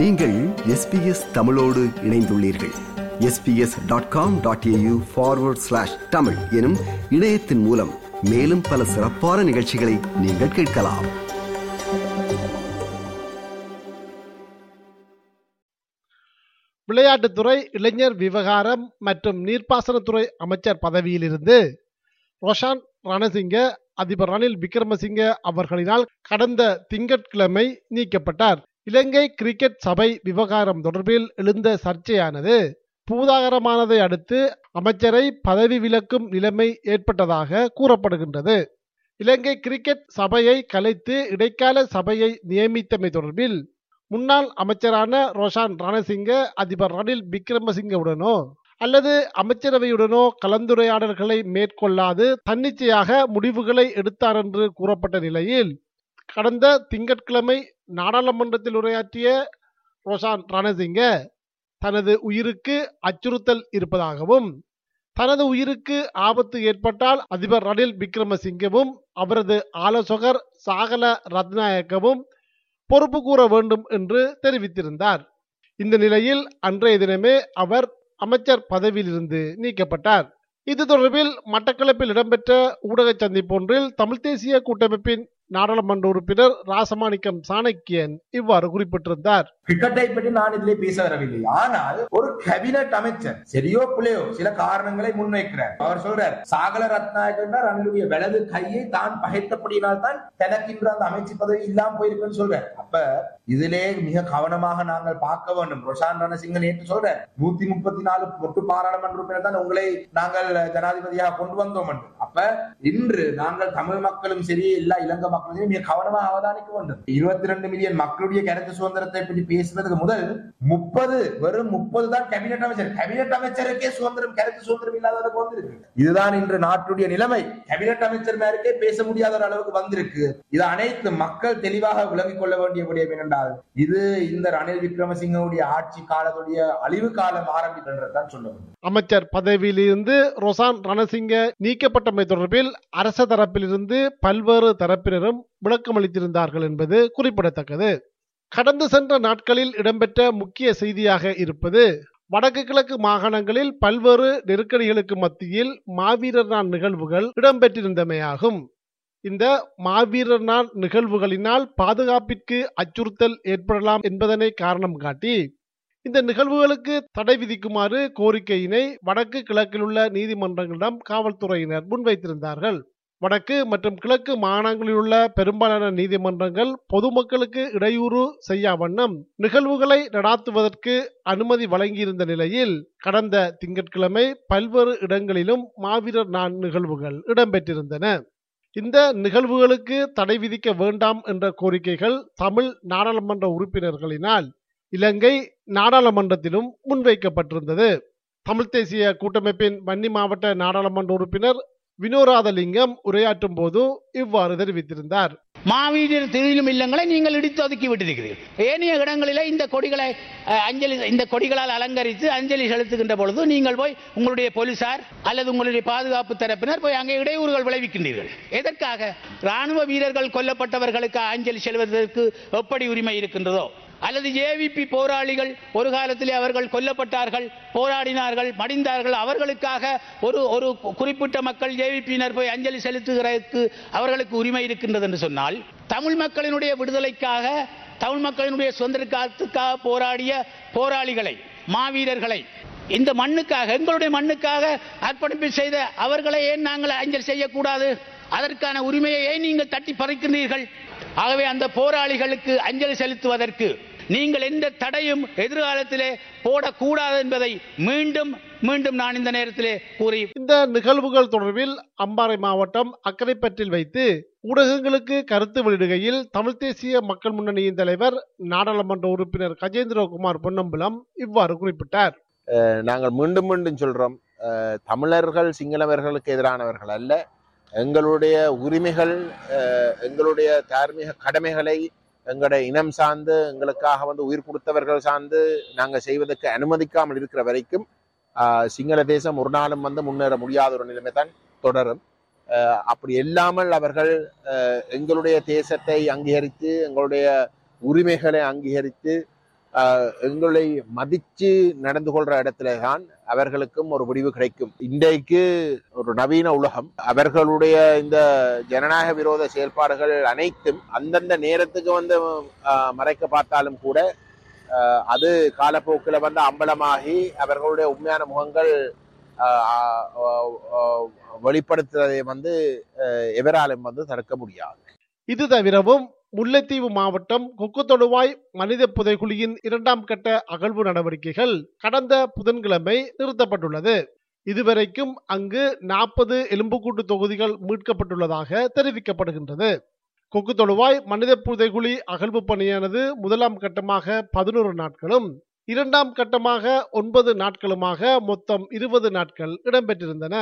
நீங்கள் எஸ்பிஎஸ் தமிழோடு இணைந்துள்ளீர்கள். SBS dot com dot AU forward slash Tamil எனும் இணையத்தின் மூலம் மேலும் பல சிறப்பான நிகழ்ச்சிகளை நீங்கள் கேட்கலாம். விளையாட்டுத்துறை இளைஞர் விவகாரம் மற்றும் நீர்ப்பாசனத்துறை அமைச்சர் பதவியிலிருந்து ரோஷான் ரணசிங்க அதிபர் ரணில் விக்ரமசிங்க அவர்களினால் கடந்த திங்கட்கிழமை நீக்கப்பட்டார். இலங்கை கிரிக்கெட் சபை விவகாரம் தொடர்பில் எழுந்த சர்ச்சையானது பூதாகரமானதை அடுத்து அமைச்சரை பதவி விலக்கும் நிலைமை ஏற்பட்டதாக கூறப்படுகின்றது. இலங்கை கிரிக்கெட் சபையை கலைத்து இடைக்கால சபையை நியமித்தமை தொடர்பில் முன்னாள் அமைச்சரான ரோஷான் ரணசிங்க அதிபர் ரணில் விக்ரமசிங்கவுடனோ அல்லது அமைச்சரவையுடனோ கலந்துரையாடல்களை மேற்கொள்ளாது தன்னிச்சையாக முடிவுகளை எடுத்தார் என்று கூறப்பட்ட நிலையில் கடந்த திங்கட்கிழமை நாடாளுமன்றத்தில் உரையாற்றிய ரோஷான் ரணசிங்க தனது உயிருக்கு அச்சுறுத்தல் இருப்பதாகவும் தனது உயிருக்கு ஆபத்து ஏற்பட்டால் அதிபர் ரணில் விக்ரமசிங்கவும் அவரது ஆலோசகர் சாகல ரத்நாயக்கவும் பொறுப்பு கூற வேண்டும் என்று தெரிவித்திருந்தார். இந்த நிலையில் அன்றைய தினமே அவர் அமைச்சர் பதவியிலிருந்து நீக்கப்பட்டார். இது தொடர்பில் மட்டக்களப்பில் இடம்பெற்ற ஊடக சந்திப்பொன்றில் தமிழ் தேசிய கூட்டமைப்பின் நாடாளுமன்ற உறுப்பினர் ராசமாணிக்கம் சாணக்கியன் இவ்வாறு குறிப்பிட்டிருந்தார். கிரிக்கெட்டை பற்றி நான் இதிலே பேச வரவில்லை. ஆனால் ஒரு கேபினட் அமைச்சர் சரியோ பிள்ளையோ சில காரணங்களை முன்வைக்கிறார். அவர் சொல்றார் சாகல ரத்நாயகர் ரணிலுடைய வலது கையை தான் பகைத்தபடியினால் தான் தனக்கின்ற அந்த அமைச்சு பதவி இல்லாம போயிருக்குன்னு சொல்றார். அப்ப இதிலே மிக கவனமாக நாங்கள் பார்க்க வேண்டும். ரொஷான் ரணசிங்க நேற்று சொல்ற நூத்தி முப்பத்தி நாலு பொட்டு பாராளுமன்ற உறுப்பினர் தான் உங்களை நாங்கள் ஜனாதிபதியாக கொண்டு வந்தோம் என்று. அப்ப இன்று நாங்கள் தமிழ் மக்களும் சரி எல்லா இலங்கை மக்களும் சரி மிக கவனமாக அவதானிக்க வேண்டும். இருபத்தி ரெண்டு மில்லியன் மக்களுடைய கருத்து சுதந்திரத்தை பற்றி பேசுவதற்கு முதல் முப்பது வெறும் முப்பது தான் கேபினட் அமைச்சர். கேபினட் அமைச்சருக்கே சுதந்திரம் கருத்து சுதந்திரம் இல்லாதவருக்கு வந்திருக்கு. இதுதான் இன்று நாட்டுடைய நிலைமை. கேபினட் அமைச்சர் மேருக்கே பேச முடியாத ஒரு அளவுக்கு வந்திருக்கு. இது அனைத்து மக்கள் தெளிவாக விளங்கிக் கொள்ள வேண்டிய விடயம் என்னென்றால் என்றால் இது இந்த ரணில் விக்ரமசிங்கவுடைய ஆட்சி காலத்துடைய அழிவு காலம் ஆரம்பித்ததான் சொல்ல வேண்டும் அமைச்சர் பதவியிலிருந்து ரொசான் ரணசிங்க நீக்கப்பட்டமை தொடர்பில் அரச தரப்பிலிருந்து பல்வேறு தரப்பினரும் விளக்கமளித்திருந்தார்கள் என்பது குறிப்பிடத்தக்கது. கடந்து சென்ற நாட்களில் இடம்பெற்ற முக்கிய செய்தியாக இருப்பது வடக்கு கிழக்கு மாகாணங்களில் பல்வேறு நெருக்கடிகளுக்கு மத்தியில் மாவீரர் நாள் நிகழ்வுகள் இடம்பெற்றிருந்தமையாகும். இந்த மாவீரர் நாள் நிகழ்வுகளினால் பாதுகாப்பிற்கு அச்சுறுத்தல் ஏற்படலாம் என்பதனை காரணம் காட்டி இந்த நிகழ்வுகளுக்கு தடை விதிக்குமாறு கோரிக்கையினை வடக்கு கிழக்கில் உள்ள நீதிமன்றங்களிடம் காவல்துறையினர் முன்வைத்திருந்தார்கள். வடக்கு மற்றும் கிழக்கு மாகாணங்களில் உள்ள பெரும்பாலான நீதிமன்றங்கள் பொதுமக்களுக்கு இடையூறு செய்யா வண்ணம் நிகழ்வுகளை நடாத்துவதற்கு அனுமதி வழங்கியிருந்த நிலையில் கடந்த திங்கட்கிழமை பல்வேறு இடங்களிலும் மாவீரர் நான் நிகழ்வுகள் இடம்பெற்றிருந்தன. இந்த நிகழ்வுகளுக்கு தடை விதிக்க வேண்டாம் என்ற கோரிக்கைகள் தமிழ் நாடாளுமன்ற உறுப்பினர்களினால் இலங்கை நாடாளுமன்றத்திலும் முன்வைக்கப்பட்டிருந்தது. தமிழ் தேசிய கூட்டமைப்பின் வன்னி மாவட்ட நாடாளுமன்ற உறுப்பினர் வினோராதலிங்கம் உரையாற்றும் போது இவ்வாறு தெரிவித்திருந்தார். மாவீரர் திருவிழும் இல்லங்களை நீங்கள் இடித்து ஒதுக்கி விட்டிருக்கிறீர்கள். ஏனைய இடங்களிலே இந்த கொடிகளை அஹ், அஞ்சலி இந்த கொடிகளால் அலங்கரித்து அஞ்சலி செலுத்துகின்ற பொழுது நீங்கள் போய் உங்களுடைய போலீசார் அல்லது உங்களுடைய பாதுகாப்பு தரப்பினர் போய் அங்கே இடையூறுகள் விளைவிக்கின்றீர்கள். எதற்காக? ராணுவ வீரர்கள் கொல்லப்பட்டவர்களுக்கு அஞ்சலி செல்வதற்கு எப்படி உரிமை இருக்கின்றதோ? அல்லது ஏவிபி போராளிகள் ஒரு காலத்திலே அவர்கள் கொல்லப்பட்டார்கள் போராடினார்கள் மடிந்தார்கள். அவர்களுக்காக ஒரு ஒரு குறிப்பிட்ட மக்கள் ஏவிபியினர் போய் அஞ்சலி செலுத்துகிறதுக்கு அவர்களுக்கு உரிமை இருக்கின்றது என்று சொன்னால் தமிழ் மக்களினுடைய விடுதலைக்காக தமிழ் மக்களினுடைய சுதந்திரத்துக்காக போராடிய போராளிகளை மாவீரர்களை இந்த மண்ணுக்காக எங்களுடைய மண்ணுக்காக அர்ப்பணிப்பு செய்த அவர்களை ஏன் நாங்கள் அஞ்சலி செய்யக்கூடாது? அதற்கான உரிமையை ஏன் நீங்கள் தட்டி பறிக்கின்றீர்கள்? ஆகவே அந்த போராளிகளுக்கு அஞ்சலி செலுத்துவதற்கு நீங்கள் எந்த தடையும் எதிர்காலத்திலே போடக்கூடாது என்பதை மீண்டும் மீண்டும் நான் இந்த நேரத்திலே கூறி இந்த நிகழ்வுகள் தொடர்பில் அம்பாறை மாவட்டம் அக்கரைப்பற்றில் வைத்து ஊடகங்களுக்கு கருத்து வெளியிடுகையில் தமிழ் தேசிய மக்கள் முன்னணியின் தலைவர் நாடாளுமன்ற உறுப்பினர் கஜேந்திரகுமார் பொன்னம்பலம் இவ்வாறு குறிப்பிட்டார். நாங்கள் மீண்டும் மீண்டும் சொல்றோம். தமிழர்கள் சிங்களவர்களுக்கு எதிரானவர்கள் அல்ல. எங்களுடைய உரிமைகள் எங்களுடைய தார்மீக கடமைகளை எங்களுடைய இனம் சார்ந்து எங்களுக்காக வந்து உயிர் கொடுத்தவர்கள் சார்ந்து நாங்கள் செய்வதற்கு அனுமதிக்காமல் இருக்கிற வரைக்கும் ஆஹ், சிங்கள தேசம் ஒரு நாளும் வந்து முன்னேற முடியாத ஒரு நிலைமை தான் தொடரும். அப்படி இல்லாமல் அவர்கள் எங்களுடைய தேசத்தை அங்கீகரித்து எங்களுடைய உரிமைகளை அங்கீகரித்து எங்களை மதிச்சு நடந்து கொள்ற இடத்துல தான் அவர்களுக்கும் ஒரு முடிவு கிடைக்கும். இன்றைக்கு ஒரு நவீன உலகம். அவர்களுடைய இந்த ஜனநாயக விரோத செயல்பாடுகள் அனைத்தும் அந்தந்த நேரத்துக்கு வந்து ஆஹ், மறைக்க பார்த்தாலும் கூட அது காலப்போக்கில் வந்து அம்பலமாகி அவர்களுடைய உண்மையான முகங்கள் ஆஹ், வெளிப்படுத்துவதை வந்து எவராலும் வந்து தடுக்க முடியாது. இது தவிரவும் முல்லைத்தீவு மாவட்டம் கொக்குத்தொடுவாய் மனித புதைகுழியின் இரண்டாம் கட்ட அகழ்வு நடவடிக்கைகள் கடந்த புதன்கிழமை நிறுத்தப்பட்டுள்ளது. இதுவரைக்கும் அங்கு நாற்பது எலும்புக்கூட்டு தொகுதிகள் மீட்கப்பட்டுள்ளதாக தெரிவிக்கப்படுகின்றது. கொக்குத்தொடுவாய் மனித புதைகுழி அகழ்வு பணியானது முதலாம் கட்டமாக பதினோரு நாட்களும் இரண்டாம் கட்டமாக ஒன்பது நாட்களுமாக மொத்தம் இருபது நாட்கள் இடம்பெற்றிருந்தன.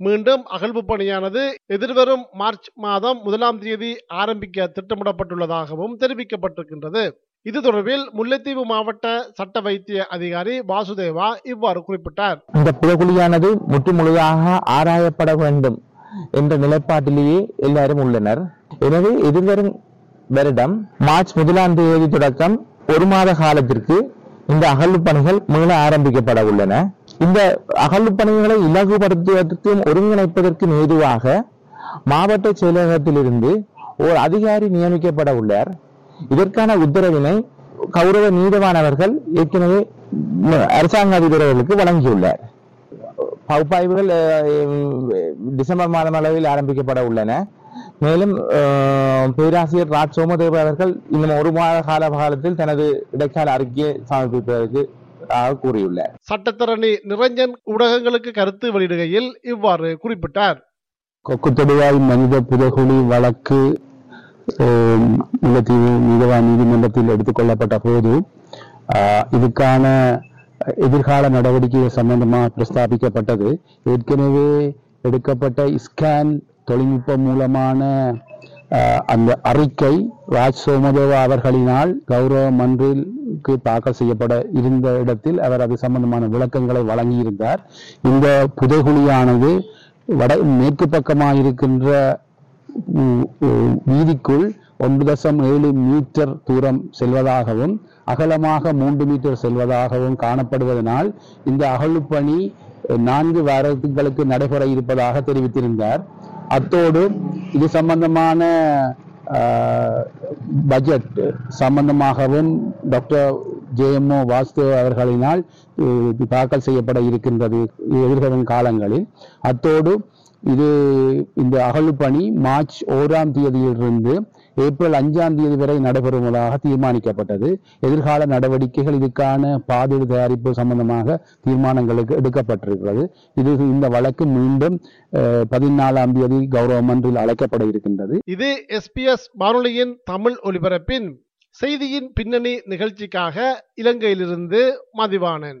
மீண்டும் அகழ்வு பணியானது எதிர்வரும் மார்ச் மாதம் முதலாம் தேதி ஆரம்பிக்க திட்டமிடப்பட்டுள்ளதாகவும் தெரிவிக்கப்பட்டிருக்கின்றது. இது தொடர்பில் முல்லைத்தீவு மாவட்ட சட்ட வைத்திய அதிகாரி வாசுதேவா இவ்வாறு குறிப்பிட்டார். இந்த புதகுழியானது முற்றுமுழுதாக ஆராயப்பட வேண்டும் என்ற நிலைப்பாட்டிலேயே எல்லாரும் உள்ளனர். எனவே எதிர்வரும் வருடம் மார்ச் முதலாம் தேதி தொடக்கம் ஒரு மாத காலத்திற்கு இந்த அகழ்வு பணிகள் மீள ஆரம்பிக்கப்பட உள்ளன. இந்த அகழ்வு பணிகளை இலகுபடுத்துவதற்கும் ஒருங்கிணைப்பதற்கும் ஏதுவாக மாவட்ட செயலகத்திலிருந்து ஓர் அதிகாரி நியமிக்கப்பட உள்ளார். இதற்கான உத்தரவினை கௌரவ நீதவானவர்கள் ஏற்கனவே அரசாங்க அதிபர்களுக்கு வழங்கியுள்ளார். பகுப்பாய்வுகள் டிசம்பர் மாதம் அளவில் ஆரம்பிக்கப்பட உள்ளன. மேலும் பேராசிரியர் ராஜ் சோமதேவ அவர்கள் இன்னும் ஒரு மாத கால காலத்தில் தனது இடைக்கால அறிக்கையை சமர்ப்பிப்பதற்கு கூறியுள்ளார் சட்டத்தரணி நிரஞ்சன் ஊடகங்களுக்கு கருத்து வெளியிடுகையில் இவ்வாறு குறிப்பிட்டார். கொக்குத்தொடுவாய் மனித புதகுழி வழக்கு முல்லைத்தீவு நீதிமன்றத்தில் எடுத்துக்கொள்ளப்பட்ட போது இதுக்கான எதிர்கால நடவடிக்கைகள் சம்பந்தமாக பிரஸ்தாபிக்கப்பட்டது. ஏற்கனவே எடுக்கப்பட்ட ஸ்கேன் தொழில்நுட்பம் மூலமான அந்த அறிக்கை ராஜ் சோமதேவா அவர்களினால் கௌரவ மன்றிற்கு தாக்கல் செய்யப்பட இருந்த இடத்தில் அவர் அது சம்பந்தமான விளக்கங்களை வழங்கியிருந்தார். இந்த புதைகுழியானது வட மேற்கு பக்கமாக இருக்கின்ற உ- வீதிக்குள் ஒன்று தசம் ஏழு மீட்டர் தூரம் செல்வதாகவும் அகலமாக மூன்று மீட்டர் செல்வதாகவும் காணப்படுவதனால் இந்த அகழுப்பணி நான்கு வாரங்களுக்கு நடைபெற இருப்பதாக தெரிவித்திருந்தார். அத்தோடு இது சம்பந்தமான ஆஹ், பட்ஜெட் சம்பந்தமாகவும் டாக்டர் ஜேஎம்ஓ வாஸ்து அவர்களினால் தாக்கல் செய்யப்பட இருக்கின்றது எதிர்வரும் காலங்களில். அத்தோடு இது இந்த அகழ்வு பணி மார்ச் ஓராம் தேதியிலிருந்து ஏப்ரல் அஞ்சாம் தேதி வரை நடைபெறுவதாக தீர்மானிக்கப்பட்டது. எதிர்கால நடவடிக்கைகள் இதுக்கான பாதுகாப்பு தயாரிப்பு சம்பந்தமாக தீர்மானங்களுக்கு எடுக்கப்பட்டிருக்கிறது. இது இந்த வழக்கு மீண்டும் பதினாலாம் தேதி கௌரவ மன்றில் அழைக்கப்பட இருக்கின்றது. இது எஸ்பிஎஸ் வானொலியின் தமிழ் ஒலிபரப்பின் செய்தியின் பின்னணி நிகழ்ச்சிக்காக இலங்கையிலிருந்து மதிவானன்